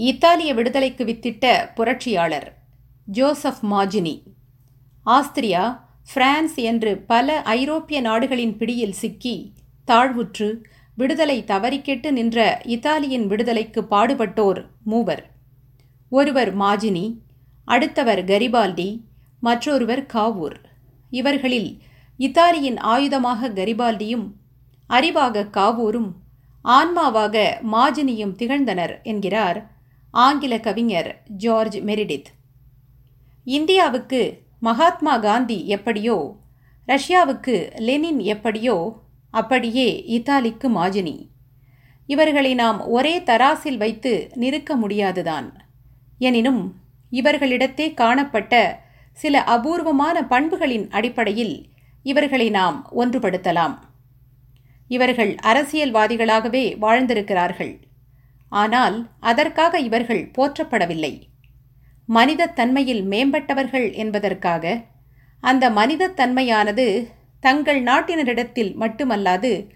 இத்தாலிய விடுதலைக்கு வித்திட்ட புரட்சியாளர் ஜோசப் மாஜினி. ஆஸ்திரியா பிரான்ஸ் என்று பல ஐரோப்பிய நாடுகளின் பிடியில் சிக்கி தாழ்வுற்று விடுதலை தவறிக்கெட்டு நின்ற இத்தாலியின் விடுதலைக்கு பாடுபட்டோர் மூவர். ஒருவர் மாஜினி அடுத்தவர் கரிபால்டி மற்றொருவர் காவூர். இவர்களில் இத்தாலியின் ஆயுதமாக கரிபால்டியும் அறிவாக காவூரும் ஆன்மாவாக மாஜினியும் திகழ்ந்தனர் என்கிறார் ஆங்கில கவிஞர் ஜார்ஜ் மெரிடித். இந்தியாவுக்கு மகாத்மா காந்தி எப்படியோ ரஷ்யாவுக்கு லெனின் எப்படியோ அப்படியே இத்தாலிக்கு மாஜினி. இவர்களை நாம் ஒரே தராசில் வைத்து நிறுக்க முடியாதுதான். எனினும் இவர்களிடத்தே காணப்பட்ட சில அபூர்வமான பண்புகளின் அடிப்படையில் இவர்களை நாம் ஒன்றுபடுத்தலாம். இவர்கள் அரசியல்வாதிகளாகவே வாழ்ந்திருக்கிறார்கள். ஆனால் அதற்காக இவர்கள் போற்றப்படவில்லை. மனிதத் தன்மையில் மேம்பட்டவர்கள் என்பதற்காக அந்த மனிதத் தன்மையானது தங்கள் நாட்டினரிடத்தில் மட்டுமல்லாது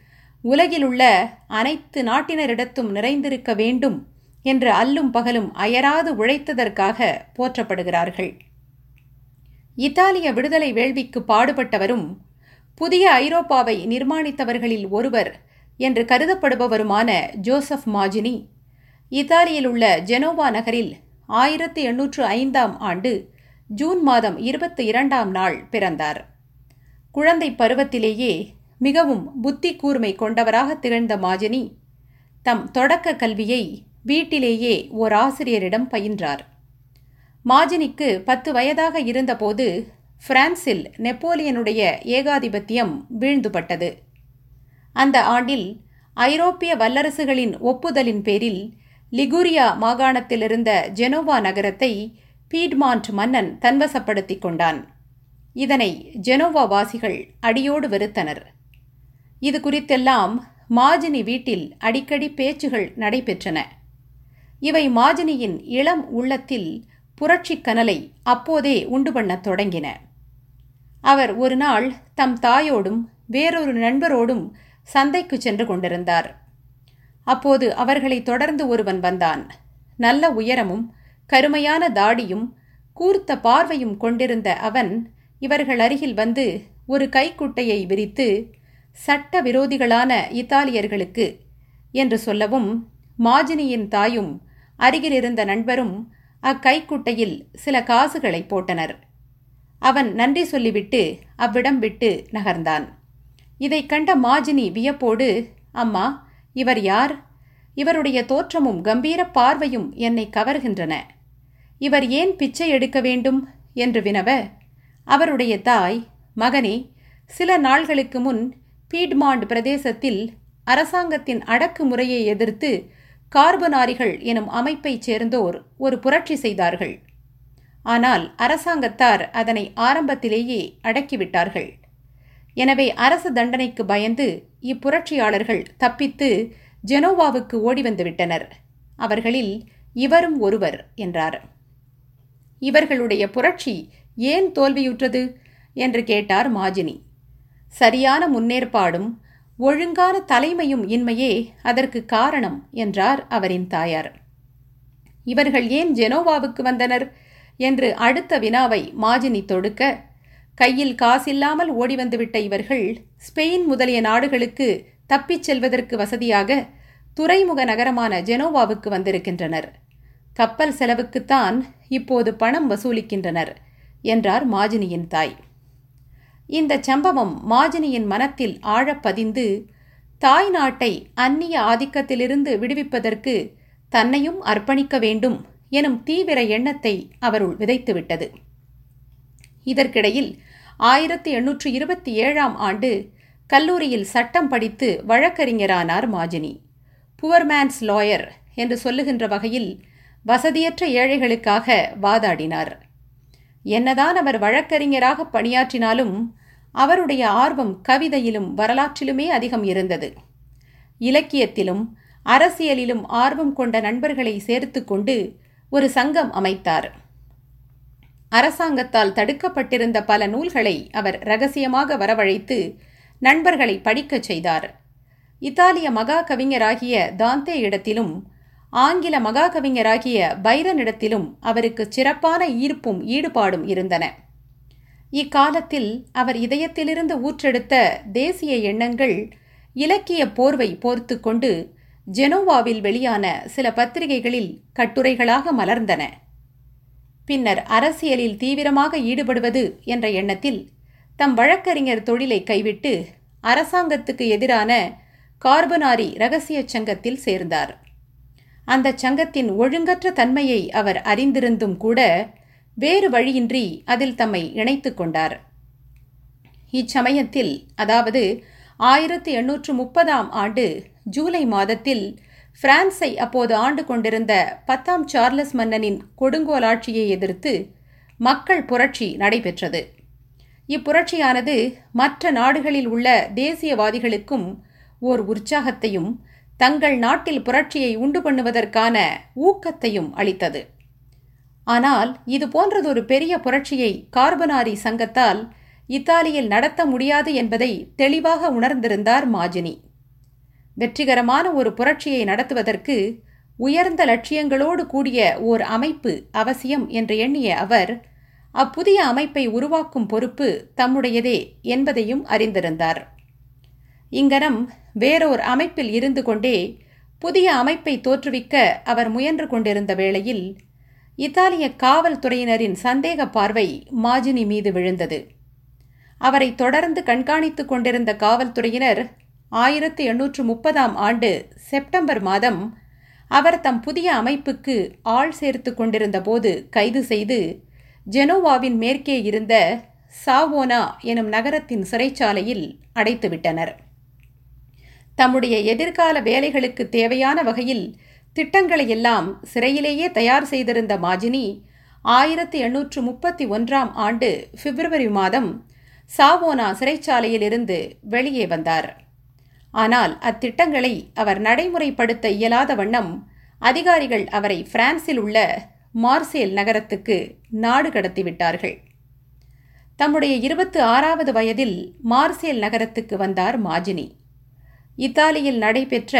உலகிலுள்ள அனைத்து நாட்டினரிடத்தும் நிறைந்திருக்க வேண்டும் என்று அல்லும் பகலும் அயராது உழைத்ததற்காக போற்றப்படுகிறார்கள். இத்தாலிய விடுதலை வேள்விக்கு பாடுபட்டவரும் புதிய ஐரோப்பாவை நிர்மாணித்தவர்களில் ஒருவர் என்று கருதப்படுபவருமான ஜோசப் மாஜினி இத்தாலியில் உள்ள ஜெனோவா நகரில் ஆயிரத்தி எண்ணூற்று ஐந்தாம் ஆண்டு ஜூன் மாதம் இருபத்தி இரண்டாம் நாள் பிறந்தார். குழந்தை பருவத்திலேயே மிகவும் புத்தி கூர்மை கொண்டவராக திகழ்ந்த மாஜினி தம் தொடக்க கல்வியை வீட்டிலேயே ஓர் ஆசிரியரிடம் பயின்றார். மாஜினிக்கு பத்து வயதாக இருந்தபோது பிரான்சில் நெப்போலியனுடைய ஏகாதிபத்தியம் வீழ்ந்துபட்டது. அந்த ஆண்டில் ஐரோப்பிய வல்லரசுகளின் ஒப்புதலின் பேரில் லிகுரியா மாகாணத்திலிருந்த ஜெனோவா நகரத்தை பீட்மாண்ட் மன்னன் தன்வசப்படுத்திக் கொண்டான். இதனை ஜெனோவா வாசிகள் அடியோடு வெறுத்தனர். இது குறித்தெல்லாம் மாஜினி வீட்டில் அடிக்கடி பேச்சுகள் நடைபெற்றன. இவை மாஜினியின் இளம் உள்ளத்தில் புரட்சிக் கனலை அப்போதே உண்டு பண்ணத் தொடங்கின. அவர் ஒரு நாள் தம் தாயோடும் வேறொரு நண்பரோடும் சந்தைக்கு சென்று கொண்டிருந்தார். அப்போது அவர்களை தொடர்ந்து ஒருவன் வந்தான். நல்ல உயரமும் கருமையான தாடியும் கூர்த்த பார்வையும் கொண்டிருந்த அவன் இவர்கள் அருகில் வந்து ஒரு கைக்குட்டையை விரித்து சட்ட விரோதிகளான இத்தாலியர்களுக்கு என்று சொல்லவும் மாஜினியின் தாயும் அருகில் இருந்த நண்பரும் அக்கைக்குட்டையில் சில காசுகளை போட்டனர். அவன் நன்றி சொல்லிவிட்டு அவ்விடம் விட்டு நகர்ந்தான். இதை கண்ட மாஜினி வியப்போடு அம்மா இவர் யார்? இவருடைய தோற்றமும் கம்பீர பார்வையும் என்னை கவர்கின்றன. இவர் ஏன் பிச்சை எடுக்க வேண்டும்? என்று வினவ அவருடைய தாய் மகனே சில நாள்களுக்கு முன் பீட்மாண்ட் பிரதேசத்தில் அரசாங்கத்தின் அடக்குமுறையை எதிர்த்து கார்பனாரிகள் எனும் அமைப்பைச் சேர்ந்தோர் ஒரு புரட்சி செய்தார்கள். ஆனால் அரசாங்கத்தார் அதனை ஆரம்பத்திலேயே அடக்கிவிட்டார்கள். எனவே அரசு தண்டனைக்கு பயந்து இப்புரட்சியாளர்கள் தப்பித்து ஜெனோவாவுக்கு ஓடி வந்துவிட்டனர். அவர்களில் இவரும் ஒருவர் என்றார். இவர்களுடைய புரட்சி ஏன் தோல்வியுற்றது? என்று கேட்டார் மாஜினி. சரியான முன்னேற்பாடும் ஒழுங்கான தலைமையும் இன்மையே அதற்கு காரணம் என்றார் அவரின் தாயார். இவர்கள் ஏன் ஜெனோவாவுக்கு வந்தனர்? என்று அடுத்த வினாவை மாஜினி தொடுக்க கையில் காசில்லாமல் ஓடி வந்துவிட்ட இவர்கள் ஸ்பெயின் முதலிய நாடுகளுக்கு தப்பிச் செல்வதற்கு வசதியாக துறைமுக நகரமான ஜெனோவாவுக்கு வந்திருக்கின்றனர். கப்பல் செலவுக்குத்தான் இப்போது பணம் வசூலிக்கின்றனர் என்றார் மாஜினியின் தாய். இந்த சம்பவம் மாஜினியின் மனத்தில் ஆழப்பதிந்து தாய் நாட்டை அந்நிய ஆதிக்கத்திலிருந்து விடுவிப்பதற்கு தன்னையும் அர்ப்பணிக்க வேண்டும் எனும் தீவிர எண்ணத்தை அவருள் விதைத்துவிட்டது. இதற்கிடையில் ஆயிரத்தி எண்ணூற்று இருபத்தி ஏழாம் ஆண்டு கல்லூரியில் சட்டம் படித்து வழக்கறிஞரானார் மாஜினி. புவர்மேன்ஸ் லாயர் என்று சொல்லுகின்ற வகையில் வசதியற்ற ஏழைகளுக்காக வாதாடினார். என்னதான் அவர் வழக்கறிஞராக பணியாற்றினாலும் அவருடைய ஆர்வம் கவிதையிலும் வரலாற்றிலுமே அதிகம் இருந்தது. இலக்கியத்திலும் அரசியலிலும் ஆர்வம் கொண்ட நண்பர்களை சேர்த்து கொண்டு ஒரு சங்கம் அமைத்தார். அரசாங்கத்தால் தடுக்கப்பட்டிருந்த பல நூல்களை அவர் ரகசியமாக வரவழைத்து நண்பர்களை படிக்கச் செய்தார். இத்தாலிய மகா கவிஞராகிய தாந்தே இடத்திலும் ஆங்கில மகாகவிஞராகிய பைரனிடத்திலும் அவருக்கு சிறப்பான ஈர்ப்பும் ஈடுபாடும் இருந்தன. இக்காலத்தில் அவர் இதயத்திலிருந்து ஊற்றெடுத்த தேசிய எண்ணங்கள் இலக்கிய போர்வை போர்த்து கொண்டு ஜெனோவாவில் வெளியான சில பத்திரிகைகளில் கட்டுரைகளாக மலர்ந்தன. பின்னர் அரசியலில் தீவிரமாக ஈடுபடுவது என்ற எண்ணத்தில் தம் வழக்கறிஞர் தொழிலை கைவிட்டு அரசாங்கத்துக்கு எதிரான கார்பனாரி ரகசிய சங்கத்தில் சேர்ந்தார். அந்த சங்கத்தின் ஒழுங்கற்ற தன்மையை அவர் அறிந்திருந்தும் கூட வேறு வழியின்றி அதில் தம்மை இணைத்து கொண்டார். இச்சமயத்தில் அதாவது ஆயிரத்தி எண்ணூற்று முப்பதாம் ஆண்டு ஜூலை மாதத்தில் பிரான்ஸை அப்போது ஆண்டு கொண்டிருந்த பத்தாம் சார்லஸ் மன்னனின் கொடுங்கோலாட்சியை எதிர்த்து மக்கள் புரட்சி நடைபெற்றது. இப்புரட்சியானது மற்ற நாடுகளில் உள்ள தேசியவாதிகளுக்கும் ஓர் உற்சாகத்தையும் தங்கள் நாட்டில் புரட்சியை உண்டு பண்ணுவதற்கான ஊக்கத்தையும் அளித்தது. ஆனால் இது போன்றதொரு பெரிய புரட்சியை கார்பனாரி சங்கத்தால் இத்தாலியில் நடத்த முடியாது என்பதை தெளிவாக உணர்ந்திருந்தார் மாஜினி. வெற்றிகரமான ஒரு புரட்சியை நடத்துவதற்கு உயர்ந்த லட்சியங்களோடு கூடிய ஓர் அமைப்பு அவசியம் என்று எண்ணிய அவர் அப்புதிய அமைப்பை உருவாக்கும் பொறுப்பு தம்முடையதே என்பதையும் அறிந்திருந்தார். இங்கனம் வேறோர் அமைப்பில் இருந்து கொண்டே புதிய அமைப்பை தோற்றுவிக்க அவர் முயன்று கொண்டிருந்த வேளையில் இத்தாலிய காவல்துறையினரின் சந்தேக பார்வை மாஜினி மீது விழுந்தது. அவரை தொடர்ந்து கண்காணித்துக் கொண்டிருந்த காவல்துறையினர் ஆயிரத்தி எண்ணூற்று முப்பதாம் ஆண்டு செப்டம்பர் மாதம் அவர் தம் புதிய அமைப்புக்கு ஆள் சேர்த்து கொண்டிருந்த போது கைது செய்து ஜெனோவாவின் மேற்கே இருந்த சாவோனா எனும் நகரத்தின் சிறைச்சாலையில் அடைத்துவிட்டனர் தம்முடைய எதிர்கால வேலைகளுக்கு தேவையான வகையில் திட்டங்களை எல்லாம் சிறையிலேயே தயார் செய்திருந்த மாஜினி ஆயிரத்தி எண்ணூற்று முப்பத்தி ஒன்றாம் ஆண்டு பிப்ரவரி மாதம் சாவோனா சிறைச்சாலையிலிருந்து வெளியே வந்தார். ஆனால் அத்திட்டங்களை அவர் நடைமுறைப்படுத்த இயலாத வண்ணம் அதிகாரிகள் அவரை பிரான்சில் உள்ள மார்சேல் நகரத்துக்கு நாடு கடத்திவிட்டார்கள் தம்முடைய இருபத்து ஆறாவது வயதில் மார்சேல் நகரத்துக்கு வந்தார் மாஜினி. இத்தாலியில் நடைபெற்ற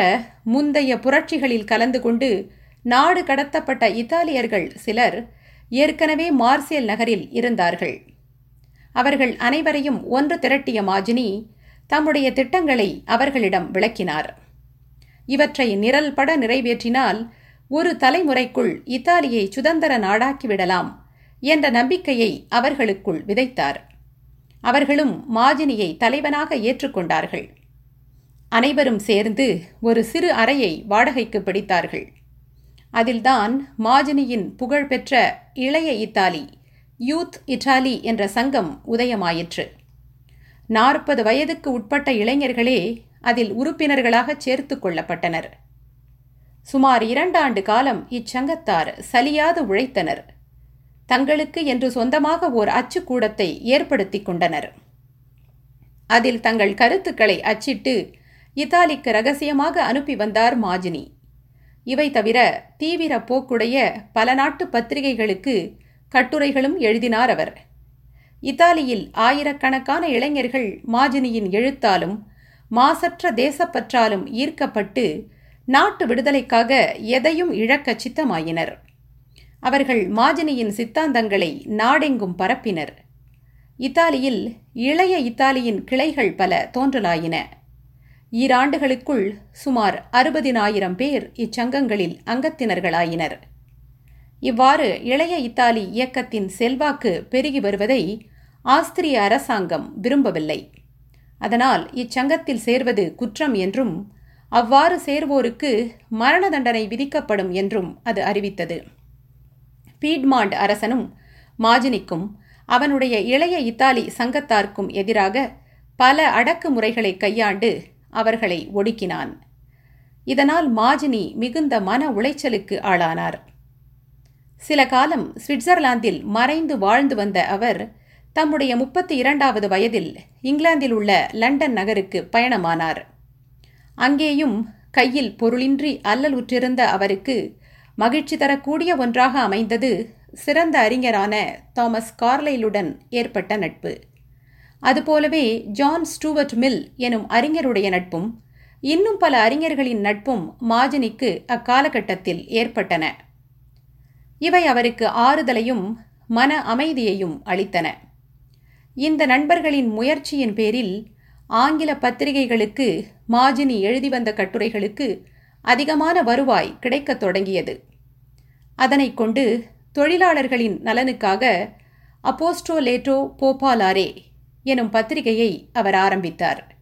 முந்தைய புரட்சிகளில் கலந்து கொண்டு நாடு கடத்தப்பட்ட இத்தாலியர்கள் சிலர் ஏற்கனவே மார்சேல் நகரில் இருந்தார்கள். அவர்கள் அனைவரையும் ஒன்று திரட்டிய மாஜினி தம்முடைய திட்டங்களை அவர்களிடம் விளக்கினார். இவற்றை நிரல் பட நிறைவேற்றினால் ஒரு தலைமுறைக்குள் இத்தாலியை சுதந்திர நாடாக்கிவிடலாம் என்ற நம்பிக்கையை அவர்களுக்குள் விதைத்தார். அவர்களும் மாஜினியை தலைவனாக ஏற்றுக்கொண்டார்கள். அனைவரும் சேர்ந்து ஒரு சிறு அறையை வாடகைக்கு பிடித்தார்கள். அதில்தான் மாஜினியின் புகழ்பெற்ற இளைய இத்தாலி யூத் இட்டாலி என்ற சங்கம் உதயமாயிற்று. நாற்பது வயதுக்கு உட்பட்ட இளைஞர்களே அதில் உறுப்பினர்களாக சேர்த்து கொள்ளப்பட்டனர். சுமார் இரண்டாண்டு காலம் இச்சங்கத்தார் சலியாது உழைத்தனர். தங்களுக்கு என்று சொந்தமாக ஓர் அச்சுக்கூடத்தை ஏற்படுத்தி கொண்டனர். அதில் தங்கள் கருத்துக்களை அச்சிட்டு இத்தாலிக்கு ரகசியமாக அனுப்பி வந்தார் மாஜினி. இவை தவிர தீவிர போக்குடைய பல நாட்டு பத்திரிகைகளுக்கு கட்டுரைகளும் எழுதினார் அவர். இத்தாலியில் ஆயிரக்கணக்கான இளைஞர்கள் மாஜினியின் எழுத்தாலும் மாசற்ற தேசப்பற்றாலும் ஈர்க்கப்பட்டு நாட்டு விடுதலைக்காக எதையும் இழக்க சித்தமாயினர். அவர்கள் மாஜினியின் சித்தாந்தங்களை நாடெங்கும் பரப்பினர். இத்தாலியில் இளைய இத்தாலியின் கிளைகள் பல தோன்றலாயின. ஈராண்டுகளுக்குள் சுமார் அறுபதினாயிரம் பேர் இச்சங்கங்களில் அங்கத்தினர்களாயினர். இவ்வாறு இளைய இத்தாலி இயக்கத்தின் செல்வாக்கு பெருகி வருவதை ஆஸ்திரிய அரசாங்கம் விரும்பவில்லை. அதனால் இச்சங்கத்தில் சேர்வது குற்றம் என்றும் அவ்வாறு சேர்வோருக்கு மரண தண்டனை விதிக்கப்படும் என்றும் அது அறிவித்தது. பீட்மாண்ட் அரசனும் மாஜினிக்கும் அவனுடைய இளைய இத்தாலி சங்கத்தார்க்கும் எதிராக பல அடக்குமுறைகளை கையாண்டு அவர்களை ஒடுக்கினான். இதனால் மாஜினி மிகுந்த மன உளைச்சலுக்கு ஆளானார். சில காலம் சுவிட்சர்லாந்தில் மறைந்து வாழ்ந்து வந்த அவர் தம்முடைய முப்பத்தி இரண்டாவது வயதில் இங்கிலாந்தில் உள்ள லண்டன் நகருக்கு பயணமானார். அங்கேயும் கையில் பொருளின்றி அல்லல் உற்றிருந்த அவருக்கு மகிழ்ச்சி தரக்கூடிய ஒன்றாக அமைந்தது சிறந்த அறிஞரான தாமஸ் கார்லைலுடன் ஏற்பட்ட நட்பு. அதுபோலவே ஜான் ஸ்டூவர்ட் மில் எனும் அறிஞருடைய நட்பும் இன்னும் பல அறிஞர்களின் நட்பும் மாஜினிக்கு அக்காலகட்டத்தில் ஏற்பட்டன. இவை அவருக்கு ஆறுதலையும் மன அமைதியையும் அளித்தன. இந்த நண்பர்களின் முயற்சியின் பேரில் ஆங்கில பத்திரிகைகளுக்கு மாஜினி எழுதி வந்த கட்டுரைகளுக்கு அதிகமான வருவாய் கிடைக்கத் தொடங்கியது. அதனை கொண்டு தொழிலாளர்களின் நலனுக்காக அப்போஸ்டோலேட்டோ போபாலாரே எனும் பத்திரிகையை அவர் ஆரம்பித்தார்.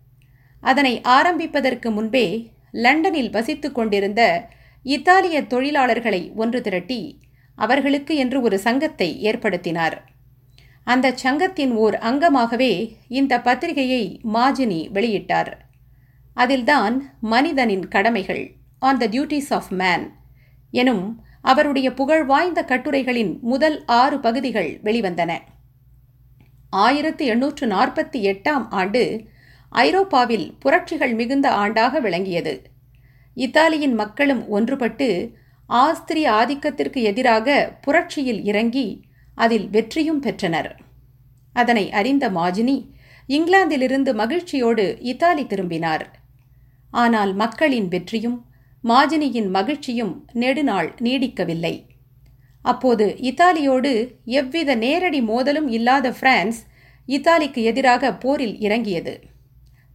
அதனை ஆரம்பிப்பதற்கு முன்பே லண்டனில் வசித்துக் கொண்டிருந்த இத்தாலிய தொழிலாளர்களை ஒன்று திரட்டி அவர்களுக்கு என்று ஒரு சங்கத்தை ஏற்படுத்தினார். அந்த சங்கத்தின் ஓர் அங்கமாகவே இந்த பத்திரிகையை மாஜினி வெளியிட்டார். அதில்தான் மனிதனின் கடமைகள் on the duties of man எனும் அவருடைய புகழ் வாய்ந்த கட்டுரைகளின் முதல் ஆறு பகுதிகள் வெளிவந்தன. ஆயிரத்தி எண்ணூற்று நாற்பத்தி எட்டாம் ஆண்டு ஐரோப்பாவில் புரட்சிகள் மிகுந்த ஆண்டாக விளங்கியது. இத்தாலியின் மக்களும் ஒன்றுபட்டு ஆஸ்திரிய ஆதிக்கத்திற்கு எதிராக புரட்சியில் இறங்கி அதில் வெற்றியும் பெற்றனர். அதனை அறிந்த மாஜினி இங்கிலாந்திலிருந்து மகிழ்ச்சியோடு இத்தாலி திரும்பினார். ஆனால் மக்களின் வெற்றியும் மாஜினியின் மகிழ்ச்சியும் நெடுநாள் நீடிக்கவில்லை. அப்போது இத்தாலியோடு எவ்வித நேரடி மோதலும் இல்லாத பிரான்ஸ் இத்தாலிக்கு எதிராக போரில் இறங்கியது.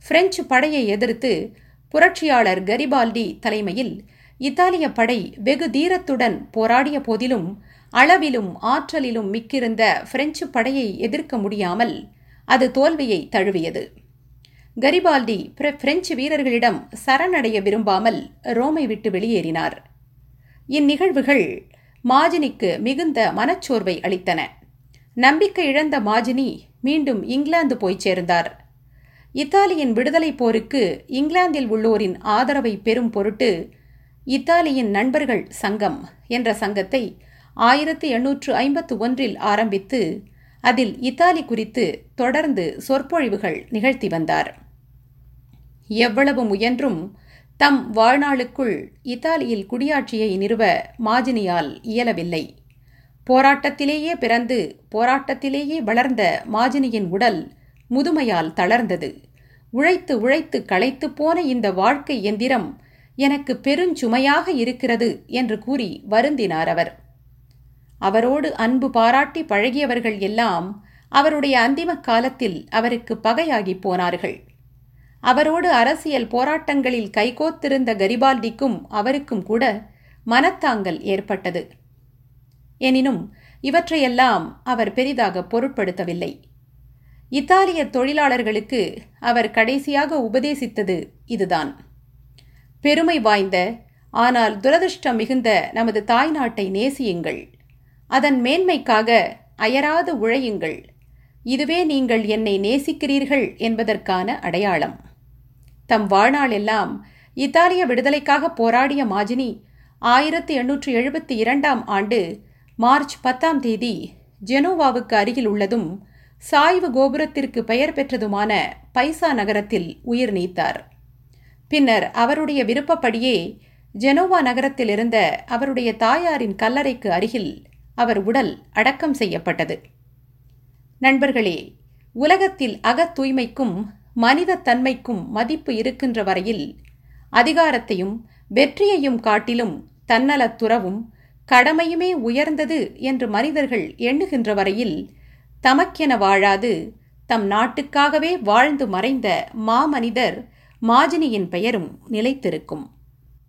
பிரெஞ்சு படையை எதிர்த்து புரட்சியாளர் கரிபால்டி தலைமையில் இத்தாலிய படை வெகு தீரத்துடன் போராடிய போதிலும் அளவிலும் ஆற்றலிலும் மிக்கிருந்த பிரெஞ்சு படையை எதிர்க்க முடியாமல் அது தோல்வியை தழுவியது. கரிபால்டி பிரெஞ்சு வீரர்களிடம் சரணடைய விரும்பாமல் ரோமை விட்டு வெளியேறினார். இந்நிகழ்வுகள் மாஜினிக்கு மிகுந்த மனச்சோர்வை அளித்தன. நம்பிக்கை இழந்த மாஜினி மீண்டும் இங்கிலாந்து போய் சேர்ந்தார். இத்தாலியின் விடுதலை போருக்கு இங்கிலாந்தில் உள்ளோரின் ஆதரவை பெறும் பொருட்டு இத்தாலியின் நண்பர்கள் சங்கம் என்ற சங்கத்தை ஆயிரத்தி எண்ணூற்று ஐம்பத்து ஒன்றில் ஆரம்பித்து அதில் இத்தாலி குறித்து தொடர்ந்து சொற்பொழிவுகள் நிகழ்த்தி வந்தார். எவ்வளவு முயன்றும் தம் வாழ்நாளுக்குள் இத்தாலியில் குடியாட்சியை நிறுவ மாஜினியால் இயலவில்லை. போராட்டத்திலேயே பிறந்து போராட்டத்திலேயே வளர்ந்த மாஜினியின் உடல் முதுமையால் தளர்ந்தது. உழைத்து உழைத்து களைத்து போன இந்த வாழ்க்கை எந்திரம் எனக்கு பெருஞ்சுமையாக இருக்கிறது என்று கூறி வருந்தினார் அவர். அவரோடு அன்பு பாராட்டி பழகியவர்கள் எல்லாம் அவருடைய அந்திம காலத்தில் அவருக்கு பகையாகி போனார்கள். அவரோடு அரசியல் போராட்டங்களில் கைகோத்திருந்த கரிபால்டிக்கும் அவருக்கும் கூட மனத்தாங்கல் ஏற்பட்டது. எனினும் இவற்றையெல்லாம் அவர் பெரிதாக பொருட்படுத்தவில்லை. இத்தாலிய தொழிலாளர்களுக்கு அவர் கடைசியாக உபதேசித்தது இதுதான். பெருமை வாய்ந்த ஆனால் துரதிருஷ்டம் மிகுந்த நமது தாய்நாட்டை நேசியுங்கள். அதன் மேன்மைக்காக அயராது உழையுங்கள். இதுவே நீங்கள் என்னை நேசிக்கிறீர்கள் என்பதற்கான அடையாளம். தம் வாழ்நாளெல்லாம் இத்தாலிய விடுதலைக்காக போராடிய மாஜினி ஆயிரத்தி எண்ணூற்றி எழுபத்தி இரண்டாம் ஆண்டு மார்ச் பத்தாம் தேதி ஜெனோவாவுக்கு அருகில் உள்ளதும் சாய்வு கோபுரத்திற்கு பெயர் பெற்றதுமான பைசா நகரத்தில் உயிர் நீத்தார். பின்னர் அவருடைய விருப்பப்படியே ஜெனோவா நகரத்தில் இருந்த அவருடைய தாயாரின் கல்லறைக்கு அருகில் அவர் உடல் அடக்கம் செய்யப்பட்டது. நண்பர்களே உலகத்தில் அகத் தூய்மைக்கும் மனித தன்மைக்கும் மதிப்பு இருக்கின்ற வரையில் அதிகாரத்தையும் வெற்றியையும் காட்டிலும் தன்னலத்துறவும் கடமையுமே உயர்ந்தது என்று மனிதர்கள் எண்ணுகின்ற வரையில் தமக்கென வாழாது தம் நாட்டுக்காகவே வாழ்ந்து மறைந்த மாமனிதர் மாஜினியின் பெயரும் நிலைத்திருக்கும்.